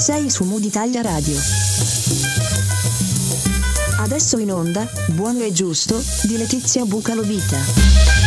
Sei su Mood Italia Radio. Adesso in onda, Buono e Giusto, di Letizia Bucalovita.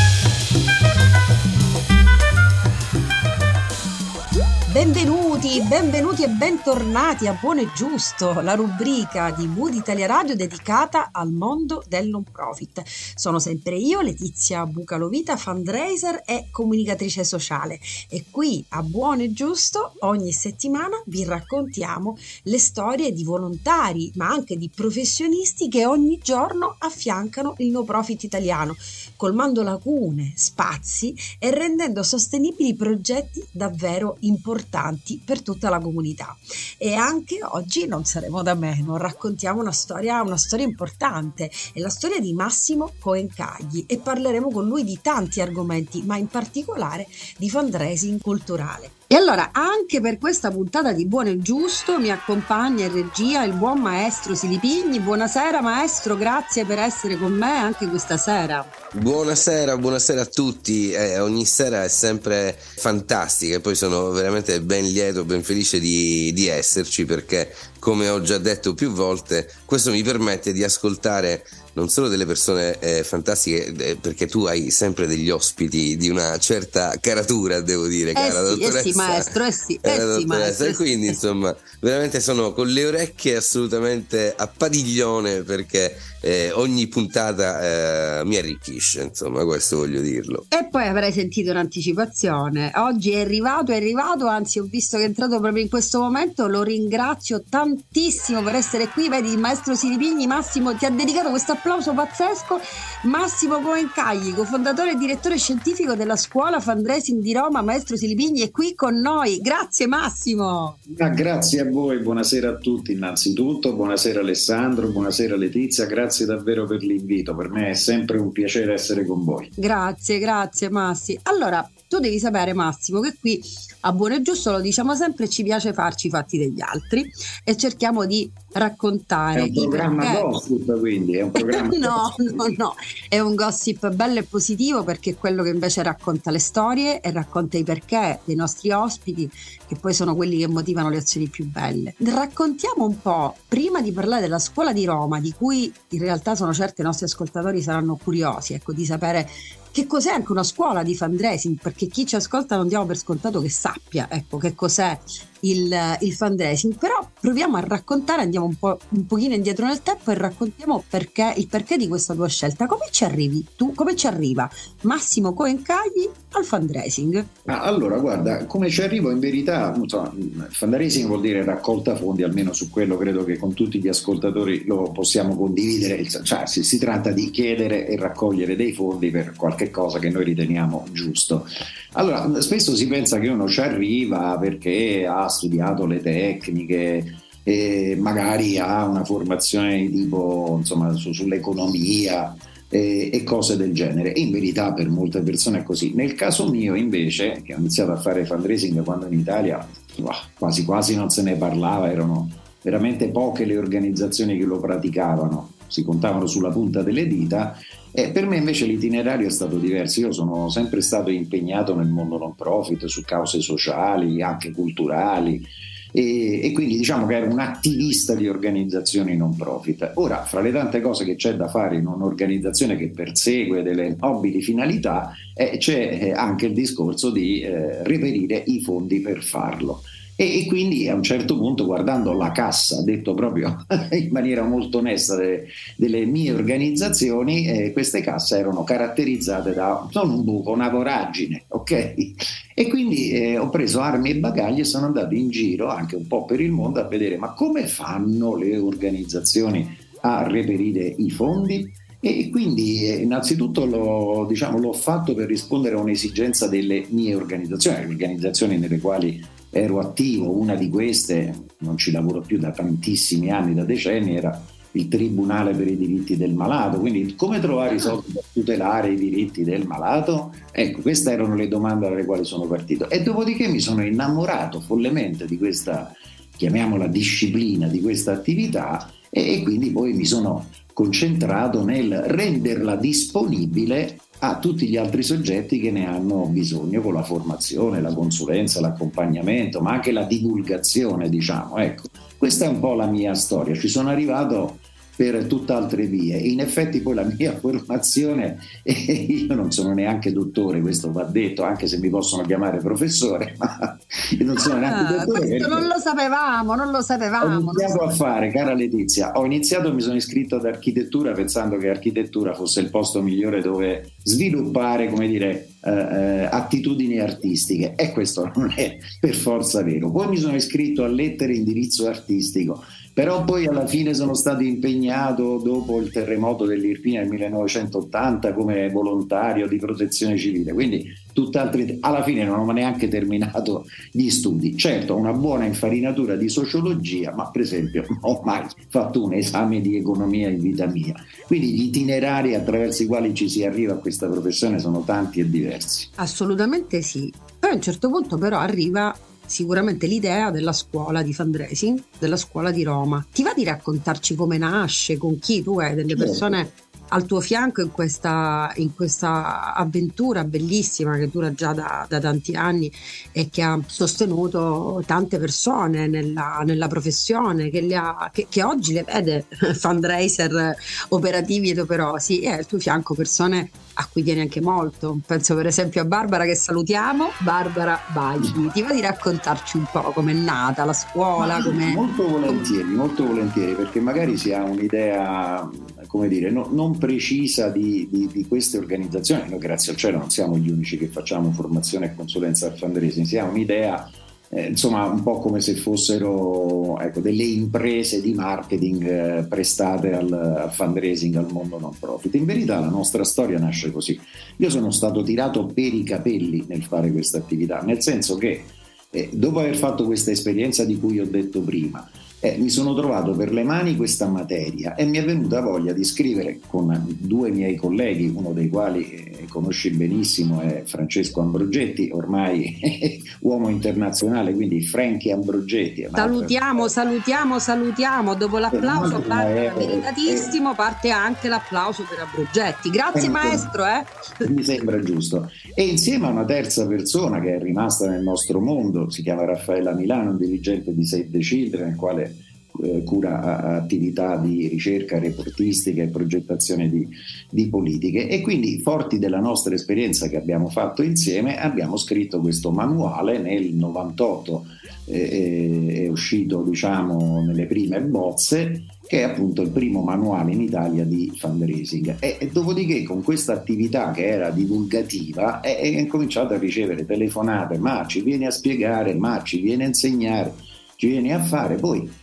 Benvenuti, benvenuti e bentornati a Buono e Giusto, la rubrica di Mood Italia Radio dedicata al mondo del non profit. Sono sempre io, Letizia Bucalovita, fundraiser e comunicatrice sociale e qui a Buono e Giusto ogni settimana vi raccontiamo le storie di volontari ma anche di professionisti che ogni giorno affiancano il no profit italiano, colmando lacune, spazi e rendendo sostenibili progetti davvero importanti per tutta la comunità. E anche oggi non saremo da meno, raccontiamo una storia, una storia importante, è la storia di Massimo Coencagli e parleremo con lui di tanti argomenti, ma in particolare di fundraising culturale. E allora, anche per questa puntata di Buono e Giusto mi accompagna in regia il buon maestro Silipigni. Buonasera maestro, grazie per essere con me anche questa sera. Buonasera, buonasera a tutti. Eh, ogni sera è sempre fantastica e poi sono veramente ben lieto, ben felice di, di esserci perché, come ho già detto più volte, questo mi permette di ascoltare non solo delle persone eh, fantastiche, eh, perché tu hai sempre degli ospiti di una certa caratura, devo dire, eh cara sì, dottoressa. Eh sì, maestro, eh sì, eh sì, maestro. E quindi, insomma, veramente sono con le orecchie assolutamente a padiglione perché eh, ogni puntata eh, mi arricchisce, insomma, questo voglio dirlo. E poi avrai sentito un'anticipazione. Oggi è arrivato, è arrivato, anzi ho visto che è entrato proprio in questo momento, lo ringrazio tantissimo per essere qui, vedi il maestro Silipigni, Massimo ti ha dedicato questo applauso pazzesco, Massimo Coencagli, cofondatore e direttore scientifico della scuola fundraising di Roma, maestro Silipigni è qui con noi, grazie Massimo. Ah, grazie a voi, buonasera a tutti innanzitutto, buonasera Alessandro, buonasera Letizia, grazie davvero per l'invito, per me è sempre un piacere essere con voi. Grazie, grazie Massi. Allora, tu devi sapere Massimo che qui a buono e giusto lo diciamo sempre ci piace farci i fatti degli altri e cerchiamo di raccontare è un programma perché... gossip quindi è un programma no no no è un gossip bello e positivo perché è quello che invece racconta le storie e racconta i perché dei nostri ospiti che poi sono quelli che motivano le azioni più belle raccontiamo un po' prima di parlare della scuola di Roma di cui in realtà sono certi i nostri ascoltatori saranno curiosi ecco di sapere che cos'è anche una scuola di fundraising, perché chi ci ascolta non diamo per scontato che sappia ecco, che cos'è il, il fundraising, però proviamo a raccontare, andiamo un, po', un pochino indietro nel tempo e raccontiamo perché, il perché di questa tua scelta. Come ci arrivi tu? Come ci arriva Massimo Coencagli al fundraising? Ah, allora, guarda, come ci arrivo in verità, insomma, fundraising vuol dire raccolta fondi, almeno su quello credo che con tutti gli ascoltatori lo possiamo condividere, cioè si, si tratta di chiedere e raccogliere dei fondi per qualche cosa che noi riteniamo giusto. Allora, spesso si pensa che uno ci arriva perché ha studiato le tecniche, e magari ha una formazione di tipo insomma, su, sull'economia e, e, cose del genere. In verità per molte persone è così. Nel caso mio invece, che ho iniziato a fare fundraising quando in Italia quasi quasi non se ne parlava, erano veramente poche le organizzazioni che lo praticavano, si contavano sulla punta delle dita. E per me invece l'itinerario è stato diverso, io sono sempre stato impegnato nel mondo non profit, su cause sociali, anche culturali, e, e, quindi diciamo che ero un attivista di organizzazioni non profit. Ora, fra le tante cose che c'è da fare in un'organizzazione che persegue delle nobili finalità, eh, c'è eh, anche il discorso di eh, reperire i fondi per farlo. E, e, quindi a un certo punto, guardando la cassa, detto proprio in maniera molto onesta de, delle mie organizzazioni, eh, queste casse erano caratterizzate da non un buco, una voragine, ok? E quindi eh, ho preso armi e bagagli e sono andato in giro anche un po' per il mondo a vedere ma come fanno le organizzazioni a reperire i fondi. E quindi eh, innanzitutto l'ho, diciamo, l'ho fatto per rispondere a un'esigenza delle mie organizzazioni, organizzazioni nelle quali ero attivo, una di queste, non ci lavoro più da tantissimi anni, da decenni, era il Tribunale per i diritti del malato. Quindi come trovare i soldi per tutelare i diritti del malato? Ecco, queste erano le domande dalle quali sono partito. E dopodiché mi sono innamorato follemente di questa, chiamiamola disciplina, di questa attività e, e quindi poi mi sono concentrato nel renderla disponibile a tutti gli altri soggetti che ne hanno bisogno con la formazione, la consulenza, l'accompagnamento, ma anche la divulgazione, diciamo. Ecco, questa è un po' la mia storia. Ci sono arrivato per tutt'altre vie. In effetti poi la mia formazione, eh, io non sono neanche dottore, questo va detto, anche se mi possono chiamare professore, ma io non sono ah, neanche dottore. Questo non lo sapevamo, non lo sapevamo. Ho iniziato a fare, cara Letizia, ho iniziato, mi sono iscritto ad architettura pensando che architettura fosse il posto migliore dove sviluppare, come dire, eh, eh attitudini artistiche e questo non è per forza vero. Poi mi sono iscritto a lettere indirizzo artistico però poi alla fine sono stato impegnato dopo il terremoto dell'Irpina nel 1980 come volontario di protezione civile, quindi tutt'altri, alla fine non ho neanche terminato gli studi. Certo, una buona infarinatura di sociologia, ma per esempio non ho mai fatto un esame di economia in vita mia. Quindi gli itinerari attraverso i quali ci si arriva a questa professione sono tanti e diversi. Assolutamente sì. Poi a un certo punto però arriva sicuramente l'idea della scuola di fundraising, della scuola di Roma. Ti va di raccontarci come nasce, con chi tu hai delle persone al tuo fianco in questa, in questa avventura bellissima che dura già da, da, tanti anni e che ha sostenuto tante persone nella, nella professione, che, ha, che, che, oggi le vede fundraiser operativi ed operosi e al tuo fianco persone a cui tieni anche molto. Penso per esempio a Barbara che salutiamo, Barbara Bagli. Ti va di raccontarci un po' com'è nata la scuola? Com'è... Molto volentieri, molto volentieri, perché magari si ha un'idea, come dire, no, non precisa di, di, di, queste organizzazioni. Noi grazie al cielo non siamo gli unici che facciamo formazione e consulenza al fundraising, si ha un'idea eh, insomma un po' come se fossero ecco, delle imprese di marketing eh, prestate al, al, fundraising, al mondo non profit. In verità la nostra storia nasce così. Io sono stato tirato per i capelli nel fare questa attività, nel senso che eh, dopo aver fatto questa esperienza di cui ho detto prima, eh, mi sono trovato per le mani questa materia e mi è venuta voglia di scrivere con due miei colleghi, uno dei quali eh, conosci benissimo è Francesco Ambrogetti, ormai uomo internazionale, quindi Franchi Ambrogetti. Salutiamo, salutiamo, salutiamo. Dopo l'applauso parte meritatissimo, parte anche l'applauso per Ambrogetti. Grazie maestro. Eh? Mi sembra giusto. E insieme a una terza persona che è rimasta nel nostro mondo, si chiama Raffaella Milano, un dirigente di Save the Children, il quale eh, cura attività di ricerca reportistica e progettazione di, di, politiche. E quindi forti della nostra esperienza che abbiamo fatto insieme abbiamo scritto questo manuale nel 98 eh, è uscito diciamo nelle prime bozze che è appunto il primo manuale in Italia di fundraising. E, e dopodiché con questa attività che era divulgativa è, è cominciato a ricevere telefonate ma ci viene a spiegare ma ci viene a insegnare ci viene a fare? Poi eh,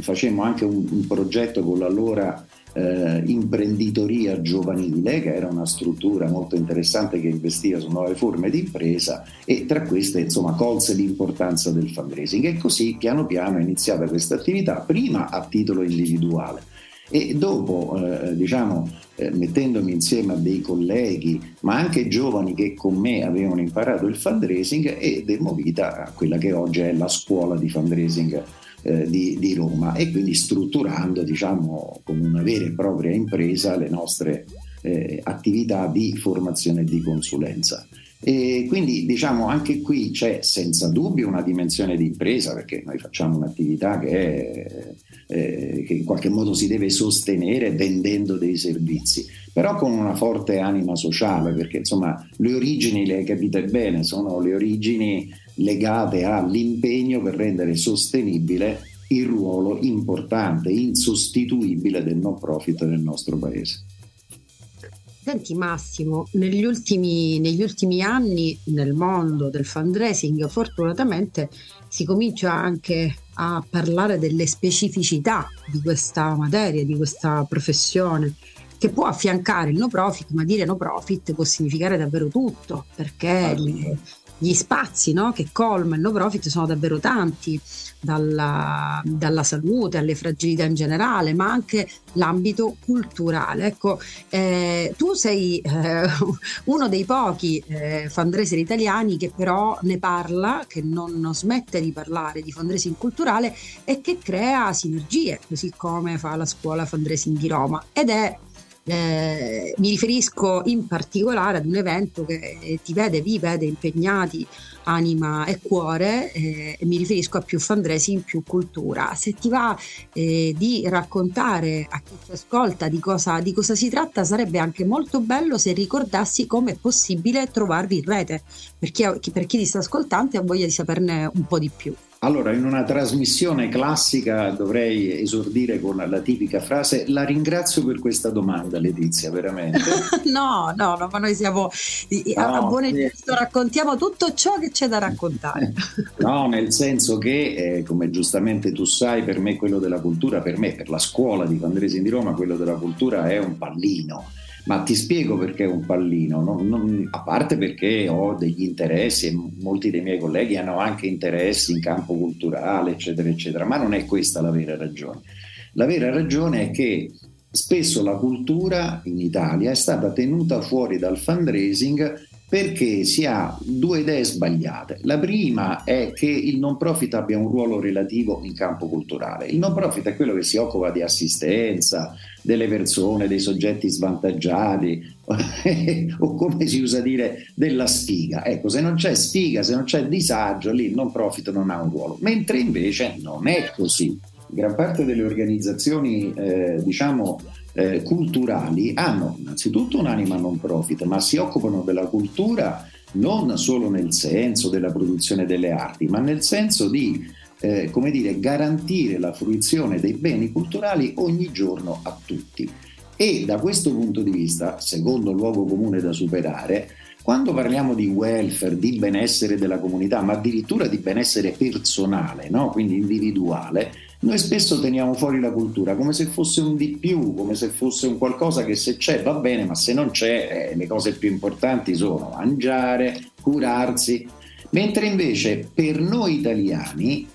facemmo anche un, un progetto con l'allora eh, imprenditoria giovanile, che era una struttura molto interessante che investiva su nuove forme di impresa e tra queste insomma colse l'importanza del fundraising. E così piano piano è iniziata questa attività, prima a titolo individuale. E dopo eh, diciamo eh, mettendomi insieme a dei colleghi ma anche giovani che con me avevano imparato il fundraising e demmo vita a quella che oggi è la scuola di fundraising eh, di, di, Roma e quindi strutturando diciamo come una vera e propria impresa le nostre eh, attività di formazione e di consulenza. E quindi diciamo anche qui c'è senza dubbio una dimensione di impresa perché noi facciamo un'attività che, è, eh, che in qualche modo si deve sostenere vendendo dei servizi, però con una forte anima sociale perché insomma le origini, le capite bene, sono le origini legate all'impegno per rendere sostenibile il ruolo importante, insostituibile del non profit nel nostro paese. Senti Massimo, negli ultimi, negli ultimi, anni nel mondo del fundraising fortunatamente si comincia anche a parlare delle specificità di questa materia, di questa professione che può affiancare il no profit, ma dire no profit può significare davvero tutto, perché le, gli spazi no, che colma il no profit sono davvero tanti, dalla, dalla, salute alle fragilità in generale, ma anche l'ambito culturale. Ecco, eh, tu sei eh, uno dei pochi eh, fundraiser italiani che però ne parla, che non smette di parlare di fundraising culturale e che crea sinergie, così come fa la scuola fundraising di Roma. Ed è Eh, mi riferisco in particolare ad un evento che ti vede, vi vede impegnati anima e cuore eh, e mi riferisco a più fundraising, più cultura. Se ti va eh, di raccontare a chi ci ascolta di cosa, di cosa si tratta, sarebbe anche molto bello se ricordassi come è possibile trovarvi in rete, per chi, per chi ti sta ascoltando e ha voglia di saperne un po' di più. Allora, in una trasmissione classica dovrei esordire con la tipica frase la ringrazio per questa domanda Letizia, veramente. no, no, no, ma noi siamo no, a buone sì. giusto, raccontiamo tutto ciò che c'è da raccontare. no, nel senso che, eh, come giustamente tu sai, per me quello della cultura, per me, per la scuola di Fandresi di Roma, quello della cultura è un pallino ma ti spiego perché è un pallino, non, non, a parte perché ho degli interessi e molti dei miei colleghi hanno anche interessi in campo culturale, eccetera, eccetera, ma non è questa la vera ragione. La vera ragione è che spesso la cultura in Italia è stata tenuta fuori dal fundraising perché si ha due idee sbagliate. La prima è che il non profit abbia un ruolo relativo in campo culturale. Il non profit è quello che si occupa di assistenza delle persone, dei soggetti svantaggiati o come si usa dire della sfiga. Ecco, se non c'è sfiga, se non c'è disagio, lì il non profit non ha un ruolo. Mentre invece non è così. Gran parte delle organizzazioni, eh, diciamo, eh, culturali hanno innanzitutto un'anima non profit, ma si occupano della cultura non solo nel senso della produzione delle arti, ma nel senso di eh, come dire, garantire la fruizione dei beni culturali ogni giorno a tutti. E da questo punto di vista, secondo luogo comune da superare, quando parliamo di welfare, di benessere della comunità, ma addirittura di benessere personale, no? quindi individuale, noi spesso teniamo fuori la cultura come se fosse un di più, come se fosse un qualcosa che se c'è va bene, ma se non c'è eh, le cose più importanti sono mangiare, curarsi, mentre invece per noi italiani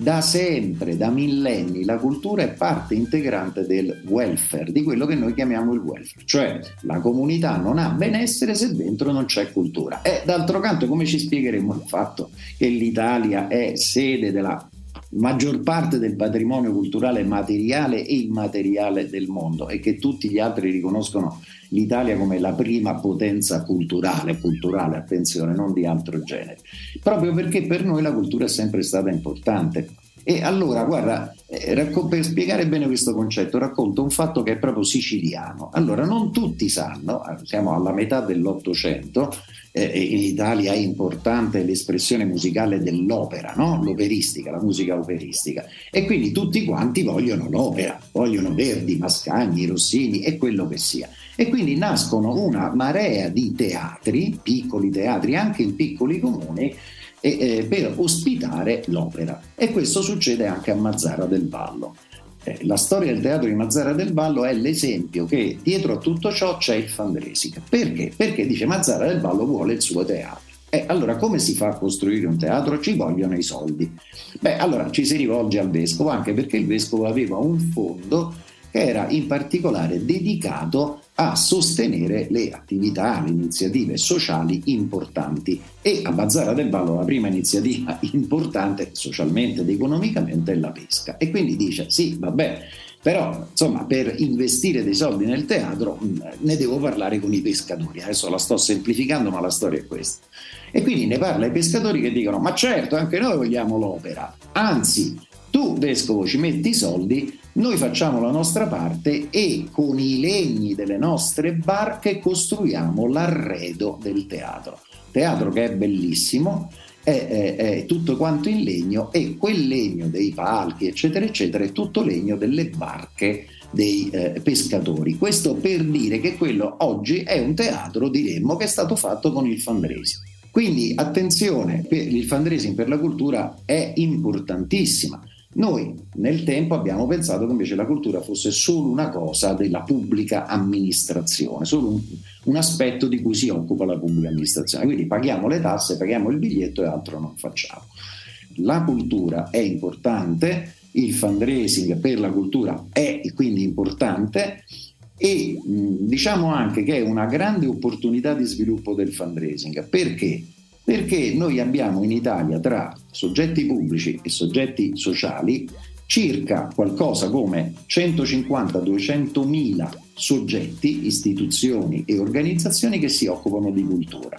da sempre, da millenni, la cultura è parte integrante del welfare, di quello che noi chiamiamo il welfare, cioè la comunità non ha benessere se dentro non c'è cultura. E d'altro canto, come ci spiegheremo il fatto che l'Italia è sede della maggior parte del patrimonio culturale materiale e immateriale del mondo e che tutti gli altri riconoscono l'Italia come la prima potenza culturale, culturale, attenzione, non di altro genere, proprio perché per noi la cultura è sempre stata importante. E allora, guarda, eh, per spiegare bene questo concetto, racconto un fatto che è proprio siciliano. Allora, non tutti sanno, eh, siamo alla metà dell'Ottocento, eh, in Italia è importante l'espressione musicale dell'opera, no? l'operistica, la musica operistica. E quindi tutti quanti vogliono l'opera, vogliono Verdi, Mascagni, Rossini e quello che sia. E quindi nascono una marea di teatri, piccoli teatri, anche in piccoli comuni, eh, per ospitare l'opera. E questo succede anche a Mazzara del Vallo. Eh, la storia del teatro di Mazzara del Vallo è l'esempio che dietro a tutto ciò c'è il fundraising. Perché? Perché dice Mazzara del Vallo vuole il suo teatro. E allora come si fa a costruire un teatro? Ci vogliono i soldi. Beh, allora ci si rivolge al vescovo anche perché il vescovo aveva un fondo che era in particolare dedicato a sostenere le attività, le iniziative sociali importanti. E a Bazzara del Vallo la prima iniziativa importante socialmente ed economicamente è la pesca. E quindi dice sì, vabbè, però insomma per investire dei soldi nel teatro mm, ne devo parlare con i pescatori. Adesso la sto semplificando, ma la storia è questa. E quindi ne parla ai pescatori che dicono ma certo, anche noi vogliamo l'opera. Anzi, tu vescovo ci metti i soldi noi facciamo la nostra parte e con i legni delle nostre barche costruiamo l'arredo del teatro. Teatro che è bellissimo, è, è, è, tutto quanto in legno e quel legno dei palchi, eccetera, eccetera, è tutto legno delle barche dei eh, pescatori. Questo per dire che quello oggi è un teatro, diremmo, che è stato fatto con il fundraising. Quindi attenzione, il fundraising per la cultura è importantissima. Noi nel tempo abbiamo pensato che invece la cultura fosse solo una cosa della pubblica amministrazione, solo un, un, aspetto di cui si occupa la pubblica amministrazione. Quindi paghiamo le tasse, paghiamo il biglietto e altro non facciamo. La cultura è importante, il fundraising per la cultura è quindi importante e diciamo anche che è una grande opportunità di sviluppo del fundraising. Perché? Perché noi abbiamo in Italia tra soggetti pubblici e soggetti sociali circa qualcosa come 150-200 mila soggetti, istituzioni e organizzazioni che si occupano di cultura.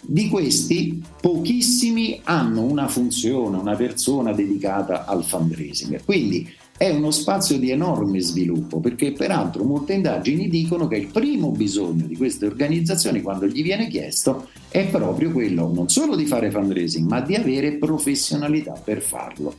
Di questi, pochissimi hanno una funzione, una persona dedicata al fundraising. Quindi è uno spazio di enorme sviluppo perché peraltro molte indagini dicono che il primo bisogno di queste organizzazioni quando gli viene chiesto è proprio quello non solo di fare fundraising ma di avere professionalità per farlo.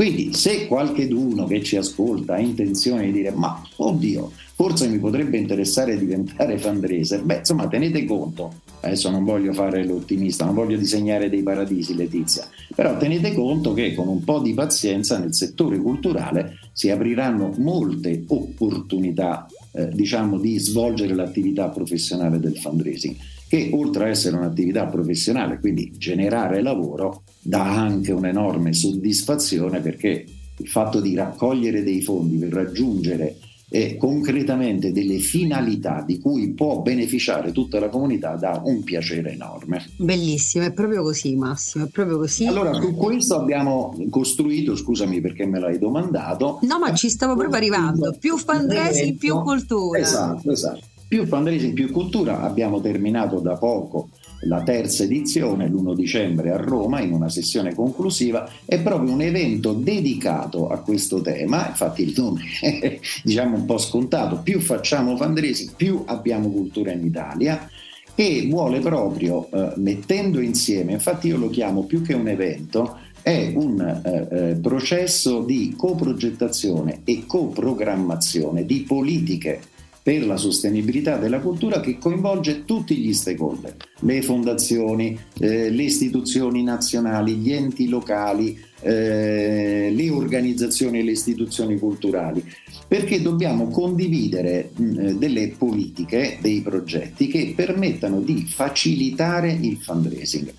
Quindi se qualcheduno che ci ascolta ha intenzione di dire ma oddio forse mi potrebbe interessare diventare fundraiser, beh insomma tenete conto, adesso non voglio fare l'ottimista, non voglio disegnare dei paradisi Letizia, però tenete conto che con un po' di pazienza nel settore culturale si apriranno molte opportunità eh, diciamo di svolgere l'attività professionale del fundraising che oltre a essere un'attività professionale, quindi generare lavoro, dà anche un'enorme soddisfazione perché il fatto di raccogliere dei fondi per raggiungere e concretamente delle finalità di cui può beneficiare tutta la comunità dà un piacere enorme. Bellissimo, è proprio così Massimo, è proprio così. Allora su questo abbiamo costruito, scusami perché me l'hai domandato. No, ma ci stavo proprio arrivando, più fundraising, più cultura. Esatto, esatto. Più fundraising, più cultura, abbiamo terminato da poco la terza edizione l'1 dicembre a Roma in una sessione conclusiva. È proprio un evento dedicato a questo tema. Infatti il nome è diciamo un po' scontato. Più facciamo fundraising più abbiamo cultura in Italia. Che vuole proprio eh, mettendo insieme infatti io lo chiamo più che un evento è un eh, eh processo di coprogettazione e coprogrammazione di politiche per la sostenibilità della cultura che coinvolge tutti gli stakeholder, le fondazioni, eh, le istituzioni nazionali, gli enti locali, eh, le organizzazioni e le istituzioni culturali, perché dobbiamo condividere mh, delle politiche, dei progetti che permettano di facilitare il fundraising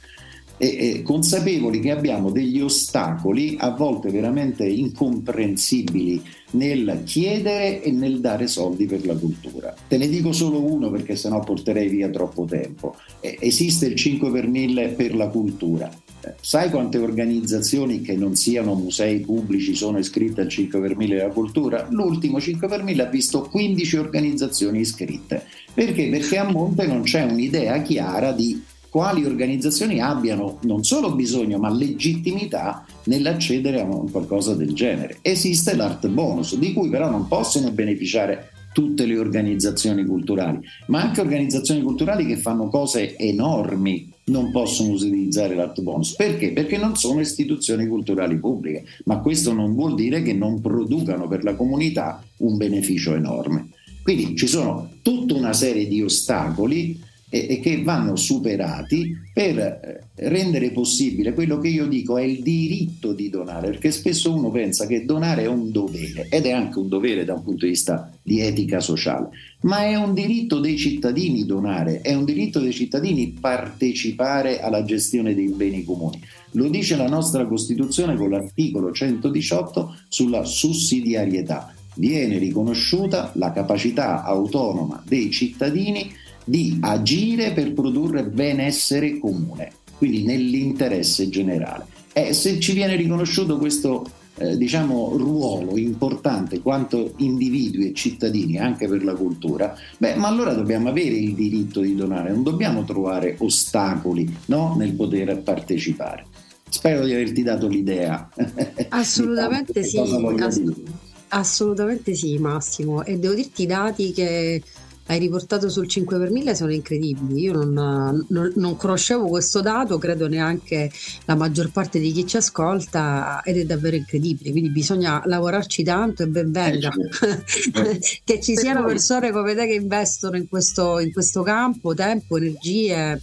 e, e consapevoli che abbiamo degli ostacoli a volte veramente incomprensibili nel chiedere e nel dare soldi per la cultura. Te ne dico solo uno perché sennò porterei via troppo tempo. Esiste il 5 per 1000 per la cultura. Eh, sai quante organizzazioni che non siano musei pubblici sono iscritte al 5 per 1000 della cultura? L'ultimo 5 per 1000 ha visto 15 organizzazioni iscritte. Perché? Perché a monte non c'è un'idea chiara di quali organizzazioni abbiano non solo bisogno ma legittimità nell'accedere a qualcosa del genere. Esiste l'art bonus, di cui però non possono beneficiare tutte le organizzazioni culturali, ma anche organizzazioni culturali che fanno cose enormi non possono utilizzare l'art bonus. Perché? Perché non sono istituzioni culturali pubbliche, ma questo non vuol dire che non producano per la comunità un beneficio enorme. Quindi ci sono tutta una serie di ostacoli e, e che vanno superati per eh, rendere possibile quello che io dico è il diritto di donare, perché spesso uno pensa che donare è un dovere ed è anche un dovere da un punto di vista di etica sociale, ma è un diritto dei cittadini donare, è un diritto dei cittadini partecipare alla gestione dei beni comuni. Lo dice la nostra Costituzione con l'articolo 118 sulla sussidiarietà. Viene riconosciuta la capacità autonoma dei cittadini di agire per produrre benessere comune, quindi nell'interesse generale. E se ci viene riconosciuto questo eh, diciamo, ruolo importante quanto individui e cittadini anche per la cultura, beh, ma allora dobbiamo avere il diritto di donare, non dobbiamo trovare ostacoli no, nel poter partecipare. Spero di averti dato l'idea. Assolutamente sì, ass- assolutamente sì Massimo e devo dirti i dati che hai riportato sul 5 per 1000 sono incredibili. Io non, non, non, conoscevo questo dato, credo neanche la maggior parte di chi ci ascolta, ed è davvero incredibile. Quindi bisogna lavorarci tanto e ben venga eh, che ci siano persone come te che investono in questo, in questo campo, tempo, energie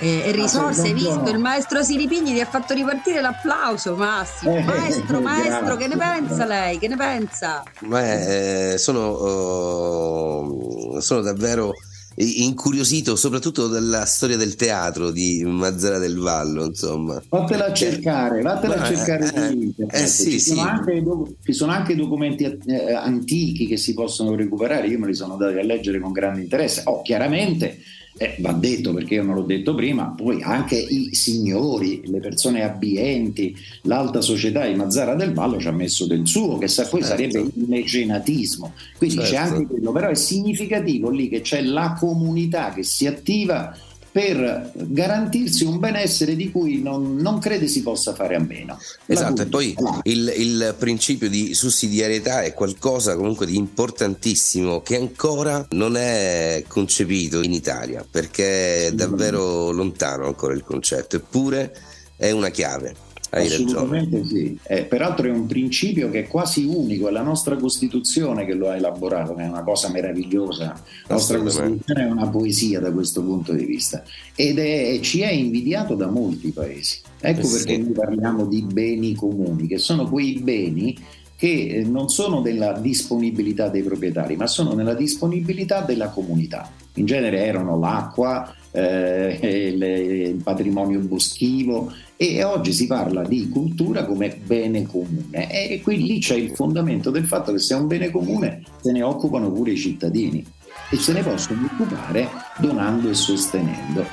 e, e risorse. Hai visto il maestro Siripigni ti ha fatto ripartire l'applauso, Massimo. Eh, maestro, eh, maestro, che ne pensa lei? Che ne pensa? Beh, eh, sono, uh, sono davvero incuriosito soprattutto dalla storia del teatro di Mazzara del Vallo insomma vattela a cercare vattela a cercare eh, internet eh, sì, ci, sono anche, ci, sono anche, documenti eh, antichi che si possono recuperare io me li sono dati a leggere con grande interesse oh chiaramente eh, va detto perché io non l'ho detto prima, poi anche i signori, le persone abbienti, l'alta società di Mazzara del Vallo ci ha messo del suo, che sa, poi certo. sarebbe il mecenatismo. Quindi certo. c'è anche quello, però è significativo lì che c'è la comunità che si attiva per garantirsi un benessere di cui non, non crede si possa fare a meno. Esatto, e poi il, il, principio di sussidiarietà è qualcosa comunque di importantissimo che ancora non è concepito in Italia perché è davvero lontano ancora il concetto, eppure è una chiave. Hai Assolutamente ragione. sì. Eh, peraltro è un principio che è quasi unico, è la nostra Costituzione che lo ha elaborato, che è una cosa meravigliosa. La nostra Costituzione è una poesia da questo punto di vista ed è, ci è invidiato da molti paesi. Ecco eh perché sì. noi parliamo di beni comuni, che sono quei beni che eh, non sono della disponibilità dei proprietari, ma sono nella disponibilità della comunità. In genere erano l'acqua, eh, il, il, patrimonio boschivo. E oggi si parla di cultura come bene comune. E qui lì c'è il fondamento del fatto che se è un bene comune se ne occupano pure i cittadini. E se ne possono occupare donando e sostenendo.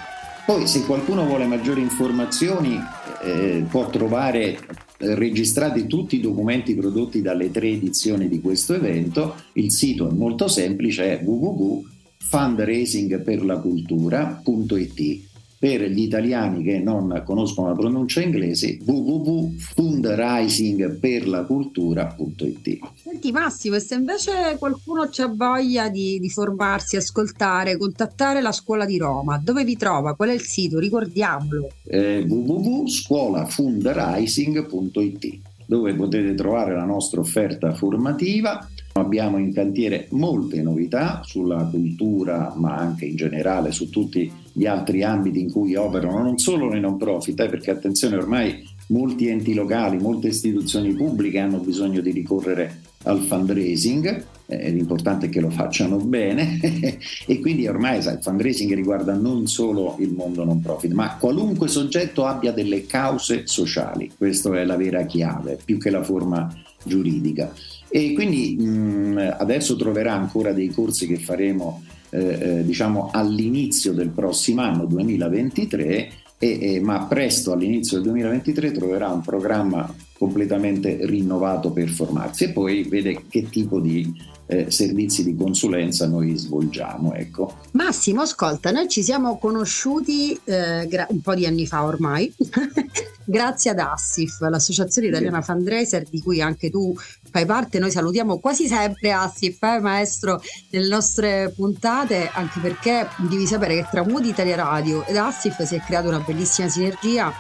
Poi se qualcuno vuole maggiori informazioni eh, può trovare registrati tutti i documenti prodotti dalle tre edizioni di questo evento, il sito è molto semplice, è www fundraisingperlacultura.it per gli italiani che non conoscono la pronuncia inglese www.fundraisingperlacultura.it Senti Massimo, e se invece qualcuno ha voglia di, di, formarsi, ascoltare, contattare la scuola di Roma, dove vi trova? Qual è il sito? Ricordiamolo. Eh, www.scuolafundraising.it dove potete trovare la nostra offerta formativa. Abbiamo in cantiere molte novità sulla cultura, ma anche in generale su tutti gli altri ambiti in cui operano non solo le non profit, eh, perché attenzione ormai molti enti locali, molte istituzioni pubbliche hanno bisogno di ricorrere al fundraising, eh, l'importante è che lo facciano bene e quindi ormai sai, il fundraising riguarda non solo il mondo non profit, ma qualunque soggetto abbia delle cause sociali, questa è la vera chiave, più che la forma giuridica. E quindi mh, adesso troverà ancora dei corsi che faremo eh, eh, diciamo all'inizio del prossimo anno 2023 e, e, ma presto all'inizio del 2023 troverà un programma completamente rinnovato per formarsi e poi vede che tipo di eh, servizi di consulenza noi svolgiamo. Ecco. Massimo, ascolta, noi ci siamo conosciuti eh, gra- un po' di anni fa ormai, grazie ad Assif, l'associazione italiana fundraiser di cui anche tu fai parte. Noi salutiamo quasi sempre Assif, eh, maestro, nelle nostre puntate, anche perché devi sapere che tra Moody Italia Radio ed Assif si è creata una bellissima sinergia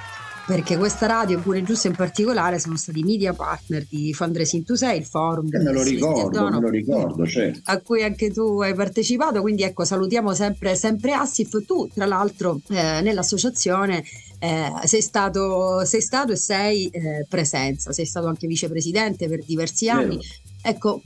perché questa radio e Pure Giusto in particolare sono stati media partner di Fundraising to Say, il forum eh, me lo ricordo, me lo ricordo certo. a cui anche tu hai partecipato quindi ecco salutiamo sempre, sempre Assif tu tra l'altro eh, nell'associazione eh, sei, stato, sei, stato, e sei eh, presenza sei stato anche vicepresidente per diversi anni Vero. Ecco,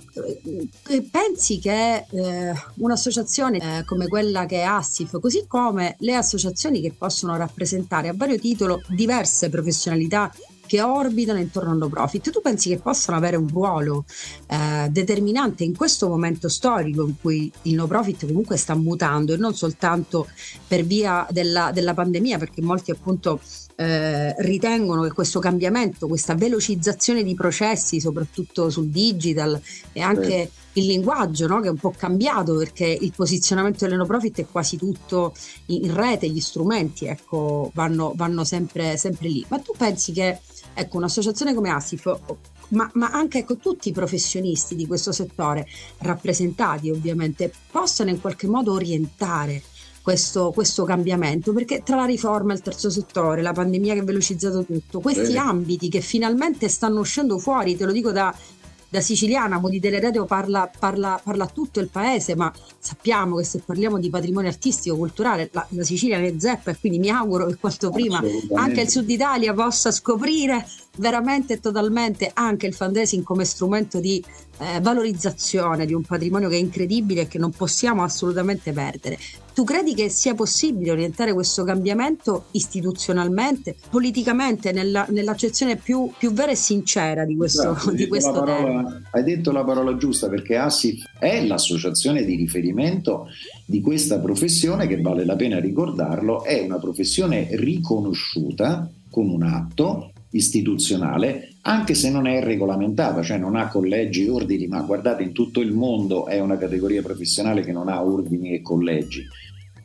eh, pensi che eh, un'associazione eh, come quella che è Assif, così come le associazioni che possono rappresentare a vario titolo diverse professionalità che orbitano intorno al no profit, tu pensi che possano avere un ruolo eh, determinante in questo momento storico in cui il no profit comunque sta mutando e non soltanto per via della, della pandemia, perché molti appunto eh, ritengono che questo cambiamento, questa velocizzazione di processi, soprattutto sul digital e anche sì. il linguaggio no? che è un po' cambiato perché il posizionamento delle no profit è quasi tutto in rete, gli strumenti ecco, vanno, vanno sempre, sempre, lì. Ma tu pensi che ecco, un'associazione come Asif ma, ma, anche ecco, tutti i professionisti di questo settore, rappresentati ovviamente, possano in qualche modo orientare questo, questo, cambiamento, perché tra la riforma, il terzo settore, la pandemia che ha velocizzato tutto, questi eh. ambiti che finalmente stanno uscendo fuori, te lo dico da, da siciliana, Modi Teleradio parla, parla, parla, tutto il paese, ma sappiamo che se parliamo di patrimonio artistico, culturale, la, la Sicilia ne zeppa e quindi mi auguro che quanto prima anche il Sud Italia possa scoprire veramente e totalmente anche il fundraising come strumento di eh, valorizzazione di un patrimonio che è incredibile e che non possiamo assolutamente perdere. Tu credi che sia possibile orientare questo cambiamento istituzionalmente, politicamente, nella, nell'accezione più, più, vera e sincera di questo, esatto, di questo parola, Hai detto la parola giusta perché ASIF è l'associazione di riferimento di questa professione che vale la pena ricordarlo, è una professione riconosciuta con un atto istituzionale, anche se non è regolamentata, cioè non ha collegi e ordini, ma guardate in tutto il mondo è una categoria professionale che non ha ordini e collegi.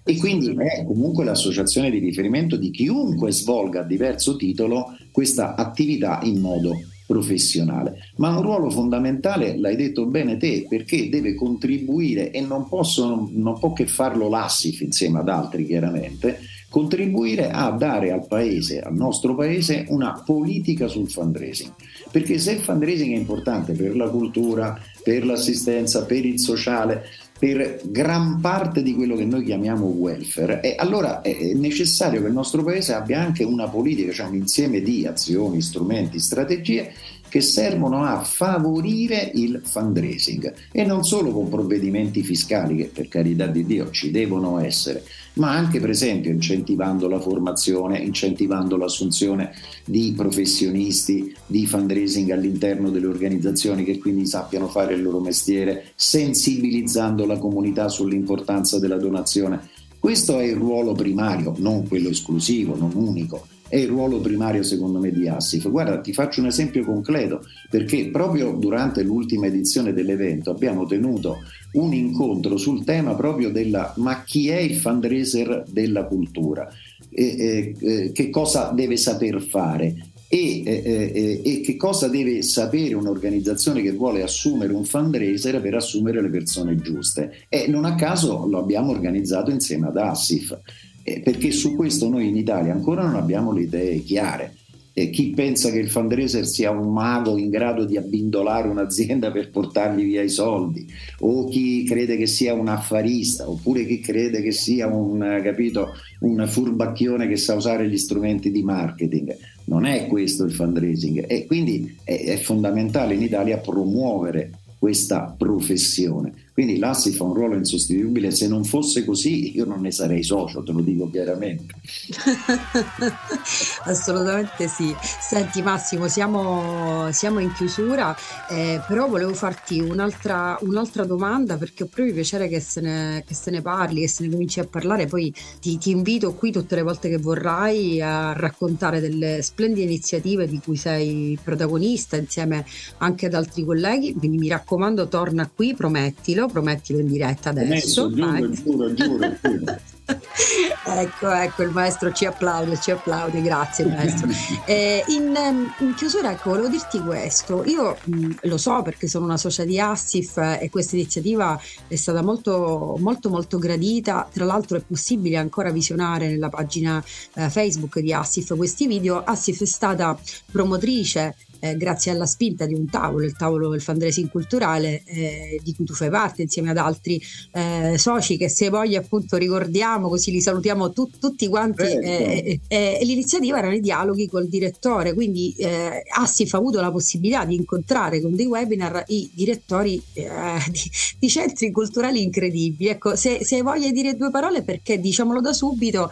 E quindi è comunque l'associazione di riferimento di chiunque svolga a diverso titolo questa attività in modo professionale. Ma un ruolo fondamentale, l'hai detto bene te, perché deve contribuire e non, posso, non può che farlo l'ASSIF insieme ad altri chiaramente, contribuire a dare al paese, al nostro paese, una politica sul fundraising. Perché se il fundraising è importante per la cultura, per l'assistenza, per il sociale, per gran parte di quello che noi chiamiamo welfare, e allora è necessario che il nostro paese abbia anche una politica, cioè un insieme di azioni, strumenti, strategie che servono a favorire il fundraising e non solo con provvedimenti fiscali che per carità di Dio ci devono essere, ma anche per esempio incentivando la formazione, incentivando l'assunzione di professionisti di fundraising all'interno delle organizzazioni che quindi sappiano fare il loro mestiere, sensibilizzando la comunità sull'importanza della donazione. Questo è il ruolo primario, non quello esclusivo, non unico è il ruolo primario secondo me di Assif. Guarda, ti faccio un esempio concreto, perché proprio durante l'ultima edizione dell'evento abbiamo tenuto un incontro sul tema proprio della ma chi è il fundraiser della cultura? E, e, che cosa deve saper fare? E, e, e, che cosa deve sapere un'organizzazione che vuole assumere un fundraiser per assumere le persone giuste. E non a caso lo abbiamo organizzato insieme ad Assif eh, perché su questo noi in Italia ancora non abbiamo le idee chiare. Eh, chi pensa che il fundraiser sia un mago in grado di abbindolare un'azienda per portargli via i soldi, o chi crede che sia un affarista, oppure chi crede che sia un, capito, un furbacchione che sa usare gli strumenti di marketing. Non è questo il fundraising e quindi è, è fondamentale in Italia promuovere questa professione. Quindi l'ASSI fa un ruolo insostituibile, se non fosse così io non ne sarei socio, te lo dico chiaramente. Assolutamente sì. Senti Massimo, siamo, siamo in chiusura, eh, però volevo farti un'altra, un'altra, domanda perché ho proprio piacere che se, ne, che se, ne, parli, che se ne cominci a parlare, poi ti, ti invito qui tutte le volte che vorrai a raccontare delle splendide iniziative di cui sei protagonista insieme anche ad altri colleghi, quindi mi raccomando torna qui, promettilo promettilo in diretta adesso. Promesso, giuro, giuro, giuro, ecco, ecco, il maestro ci applaude, ci applaude, grazie maestro. Eh, in, in, chiusura, ecco, volevo dirti questo, io mh, lo so perché sono una socia di Assif e questa iniziativa è stata molto, molto, molto gradita, tra l'altro è possibile ancora visionare nella pagina eh, Facebook di Assif questi video, Assif è stata promotrice eh, grazie alla spinta di un tavolo, il tavolo del fundraising culturale eh, di cui tu fai parte insieme ad altri eh, soci che se voglia appunto ricordiamo così li salutiamo tu, tutti quanti certo. Eh, l'iniziativa erano i dialoghi col direttore quindi eh, Assif ha avuto la possibilità di incontrare con dei webinar i direttori di, di, centri culturali incredibili ecco se, se hai voglia di dire due parole perché diciamolo da subito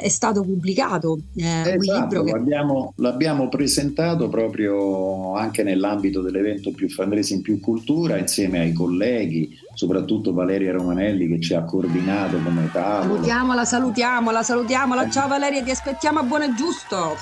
è stato pubblicato esatto, un libro che... l'abbiamo, l'abbiamo presentato proprio anche nell'ambito dell'evento più fundraising più cultura insieme ai colleghi, soprattutto Valeria Romanelli che ci ha coordinato come tavolo. Salutiamola, salutiamola, salutiamola. Ciao Valeria, ti aspettiamo a buono e giusto.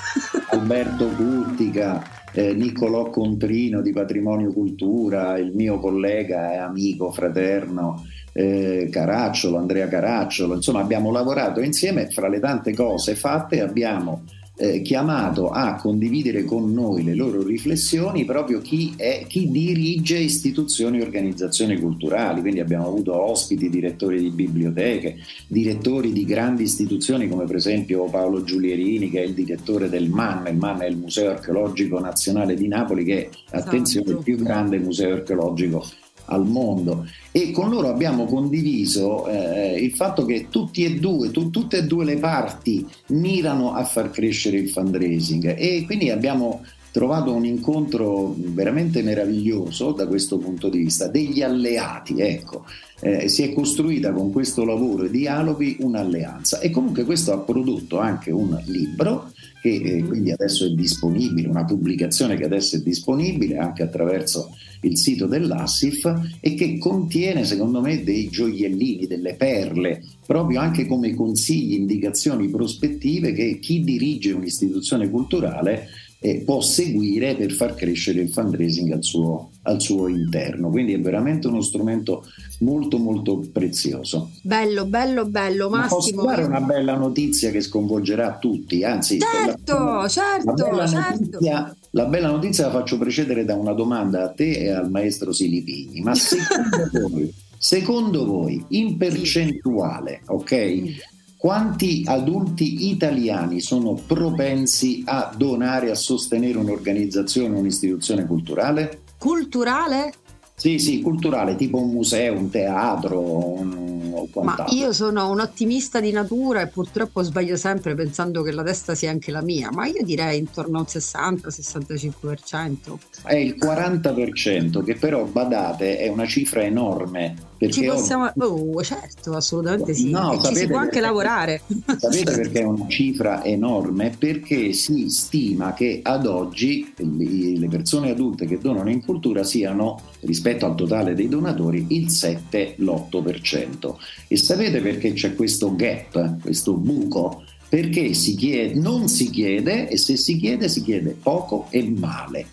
Alberto Guttica, eh, Niccolò Contrino di Patrimonio Cultura, il mio collega e amico fraterno eh, Caracciolo, Andrea Caracciolo, insomma abbiamo lavorato insieme, fra le tante cose fatte abbiamo eh, chiamato a condividere con noi le loro riflessioni proprio chi, è, chi dirige istituzioni e organizzazioni culturali, quindi abbiamo avuto ospiti, direttori di biblioteche, direttori di grandi istituzioni come per esempio Paolo Giulierini che è il direttore del MAN, il MAN è il Museo Archeologico Nazionale di Napoli che è, attenzione, il più grande museo archeologico al mondo. E con loro abbiamo condiviso eh, il fatto che tutti e due, tu, tutte e due le parti mirano a far crescere il fundraising. E quindi abbiamo trovato un incontro veramente meraviglioso da questo punto di vista, degli alleati, ecco. Eh, si è costruita con questo lavoro e dialoghi un'alleanza e comunque questo ha prodotto anche un libro che eh, quindi adesso è disponibile, una pubblicazione che adesso è disponibile anche attraverso il sito dell'Assif e che contiene secondo me dei gioiellini, delle perle, proprio anche come consigli, indicazioni, prospettive che chi dirige un'istituzione culturale eh, può seguire per far crescere il fundraising al suo, al suo interno. Quindi è veramente uno strumento molto molto prezioso. Bello, bello, bello. Massimo. Ma posso dare una bella notizia che sconvolgerà tutti, anzi, certo, la, certo, la bella, certo. Notizia, la bella notizia la faccio precedere da una domanda a te e al maestro Silipini. Ma secondo voi, secondo voi, in percentuale, ok? Quanti adulti italiani sono propensi a donare, a sostenere un'organizzazione, un'istituzione culturale? Culturale? Sì, sì, culturale, tipo un museo, un teatro un, o quant'altro. Ma io sono un ottimista di natura e purtroppo sbaglio sempre pensando che la testa sia anche la mia, ma io direi intorno al 60-65%. È il 40%, che però, badate, è una cifra enorme ci possiamo... Oh, certo, assolutamente sì. No, ci si può anche lavorare. Sapete perché è una cifra enorme? Perché si stima che ad oggi le persone adulte che donano in cultura siano, rispetto al totale dei donatori, il 7-8%. E sapete perché c'è questo gap, questo buco? Perché si chiede, non si chiede e se si chiede si chiede poco e male.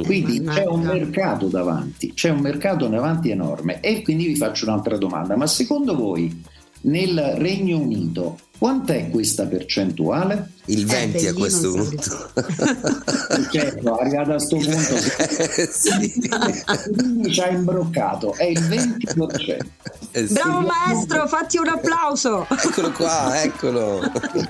Quindi c'è un mercato davanti, c'è un mercato davanti enorme. E quindi vi faccio un'altra domanda, ma secondo voi nel Regno Unito quant'è questa percentuale? Il 20 a questo punto. certo, arrivato a questo punto sì. ci ha imbroccato, è il 20%. Eh sì. Bravo maestro, fatti un applauso. Eccolo qua, eccolo.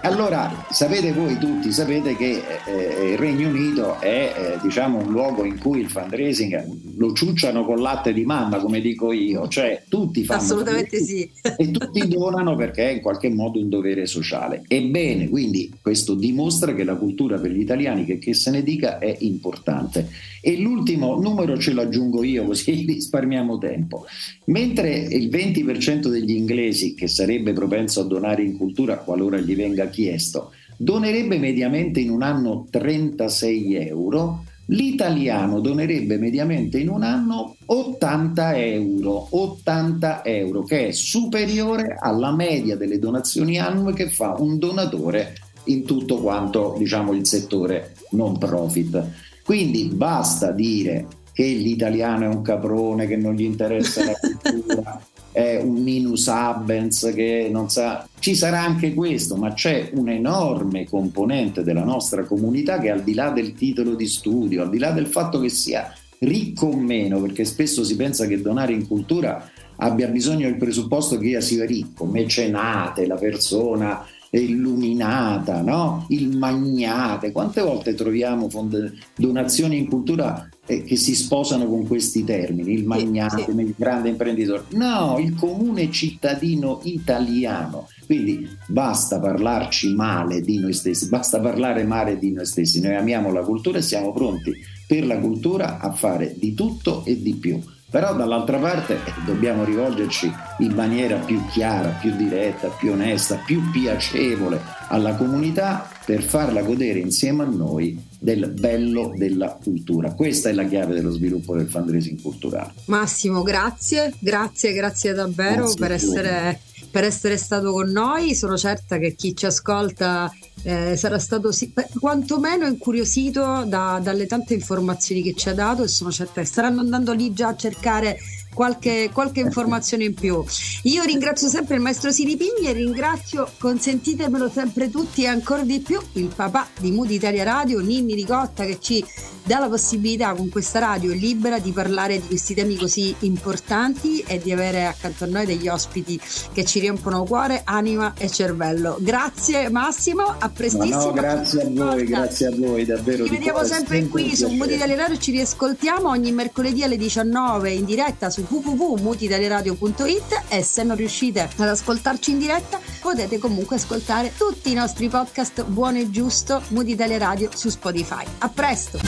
Allora, sapete voi tutti, sapete che eh, il Regno Unito è eh, diciamo un luogo in cui il fundraising lo ciucciano con latte di mamma, come dico io, cioè tutti fanno Assolutamente sì. E tutti donano perché è in qualche modo un dovere sociale. Ebbene, quindi questo questo dimostra che la cultura per gli italiani, che, che se ne dica, è importante. E l'ultimo numero ce lo aggiungo io così risparmiamo tempo. Mentre il 20% degli inglesi, che sarebbe propenso a donare in cultura qualora gli venga chiesto, donerebbe mediamente in un anno 36 euro, l'italiano donerebbe mediamente in un anno 80 euro, 80 euro, che è superiore alla media delle donazioni annue che fa un donatore in tutto quanto diciamo, il settore non profit. Quindi basta dire che l'italiano è un caprone, che non gli interessa la cultura, è un minus abens che non sa. Ci sarà anche questo, ma c'è un'enorme componente della nostra comunità che al di là del titolo di studio, al di là del fatto che sia ricco o meno, perché spesso si pensa che donare in cultura abbia bisogno del presupposto che sia ricco, mecenate, la persona illuminata, no? il magnate. Quante volte troviamo fond- donazioni in cultura eh, che si sposano con questi termini, il magnate, sì, sì. il grande imprenditore? No, il comune cittadino italiano. Quindi basta parlarci male di noi stessi, basta parlare male di noi stessi. Noi amiamo la cultura e siamo pronti per la cultura a fare di tutto e di più. Però dall'altra parte eh, dobbiamo rivolgerci in maniera più chiara, più diretta, più onesta, più piacevole alla comunità per farla godere insieme a noi del bello della cultura. Questa è la chiave dello sviluppo del fundraising culturale. Massimo, grazie, grazie, grazie davvero grazie per, essere, per essere stato con noi. Sono certa che chi ci ascolta eh, sarà stato sì, quantomeno incuriosito da, dalle tante informazioni che ci ha dato e sono certa che staranno andando lì già a cercare qualche, qualche informazione in più. Io ringrazio sempre il maestro Siripigni e ringrazio, consentitemelo sempre tutti e ancora di più, il papà di Mood Italia Radio, Ninni Ricotta, che ci dà la possibilità con questa radio libera di parlare di questi temi così importanti e di avere accanto a noi degli ospiti che ci riempiono cuore, anima e cervello. Grazie Massimo, a prestissimo. No, grazie a voi, grazie a voi, davvero. Ci vediamo sempre qui su Mood Italia Radio, ci riascoltiamo ogni mercoledì alle 19 in diretta su su www.mutitaliaradio.it e se non riuscite ad ascoltarci in diretta potete comunque ascoltare tutti i nostri podcast Buono e Giusto Muti Italia Radio su Spotify. A presto!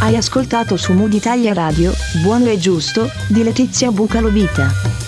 Hai ascoltato su Mood Italia Radio, Buono e Giusto, di Letizia Bucalovita.